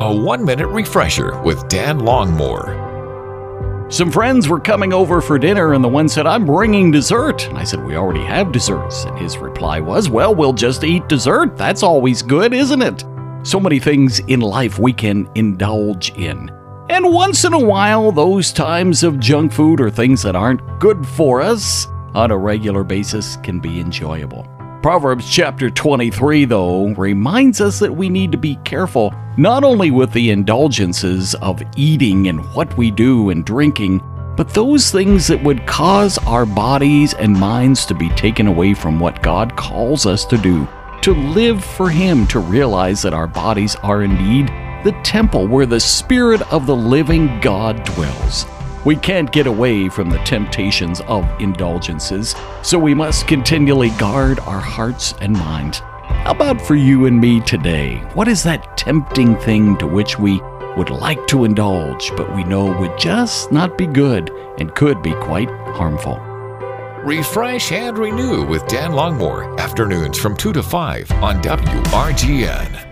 A one minute refresher with Dan Longmore. Some friends were coming over for dinner, and the one said, I'm bringing dessert. And I said, We already have desserts. And his reply was, Well, we'll just eat dessert. That's always good, isn't it? So many things in life we can indulge in. And once in a while, those times of junk food or things that aren't good for us on a regular basis can be enjoyable. Proverbs chapter 23, though, reminds us that we need to be careful not only with the indulgences of eating and what we do and drinking, but those things that would cause our bodies and minds to be taken away from what God calls us to do, to live for Him, to realize that our bodies are indeed the temple where the Spirit of the living God dwells. We can't get away from the temptations of indulgences, so we must continually guard our hearts and minds. How about for you and me today? What is that tempting thing to which we would like to indulge, but we know would just not be good and could be quite harmful? Refresh and renew with Dan Longmore, afternoons from 2 to 5 on WRGN.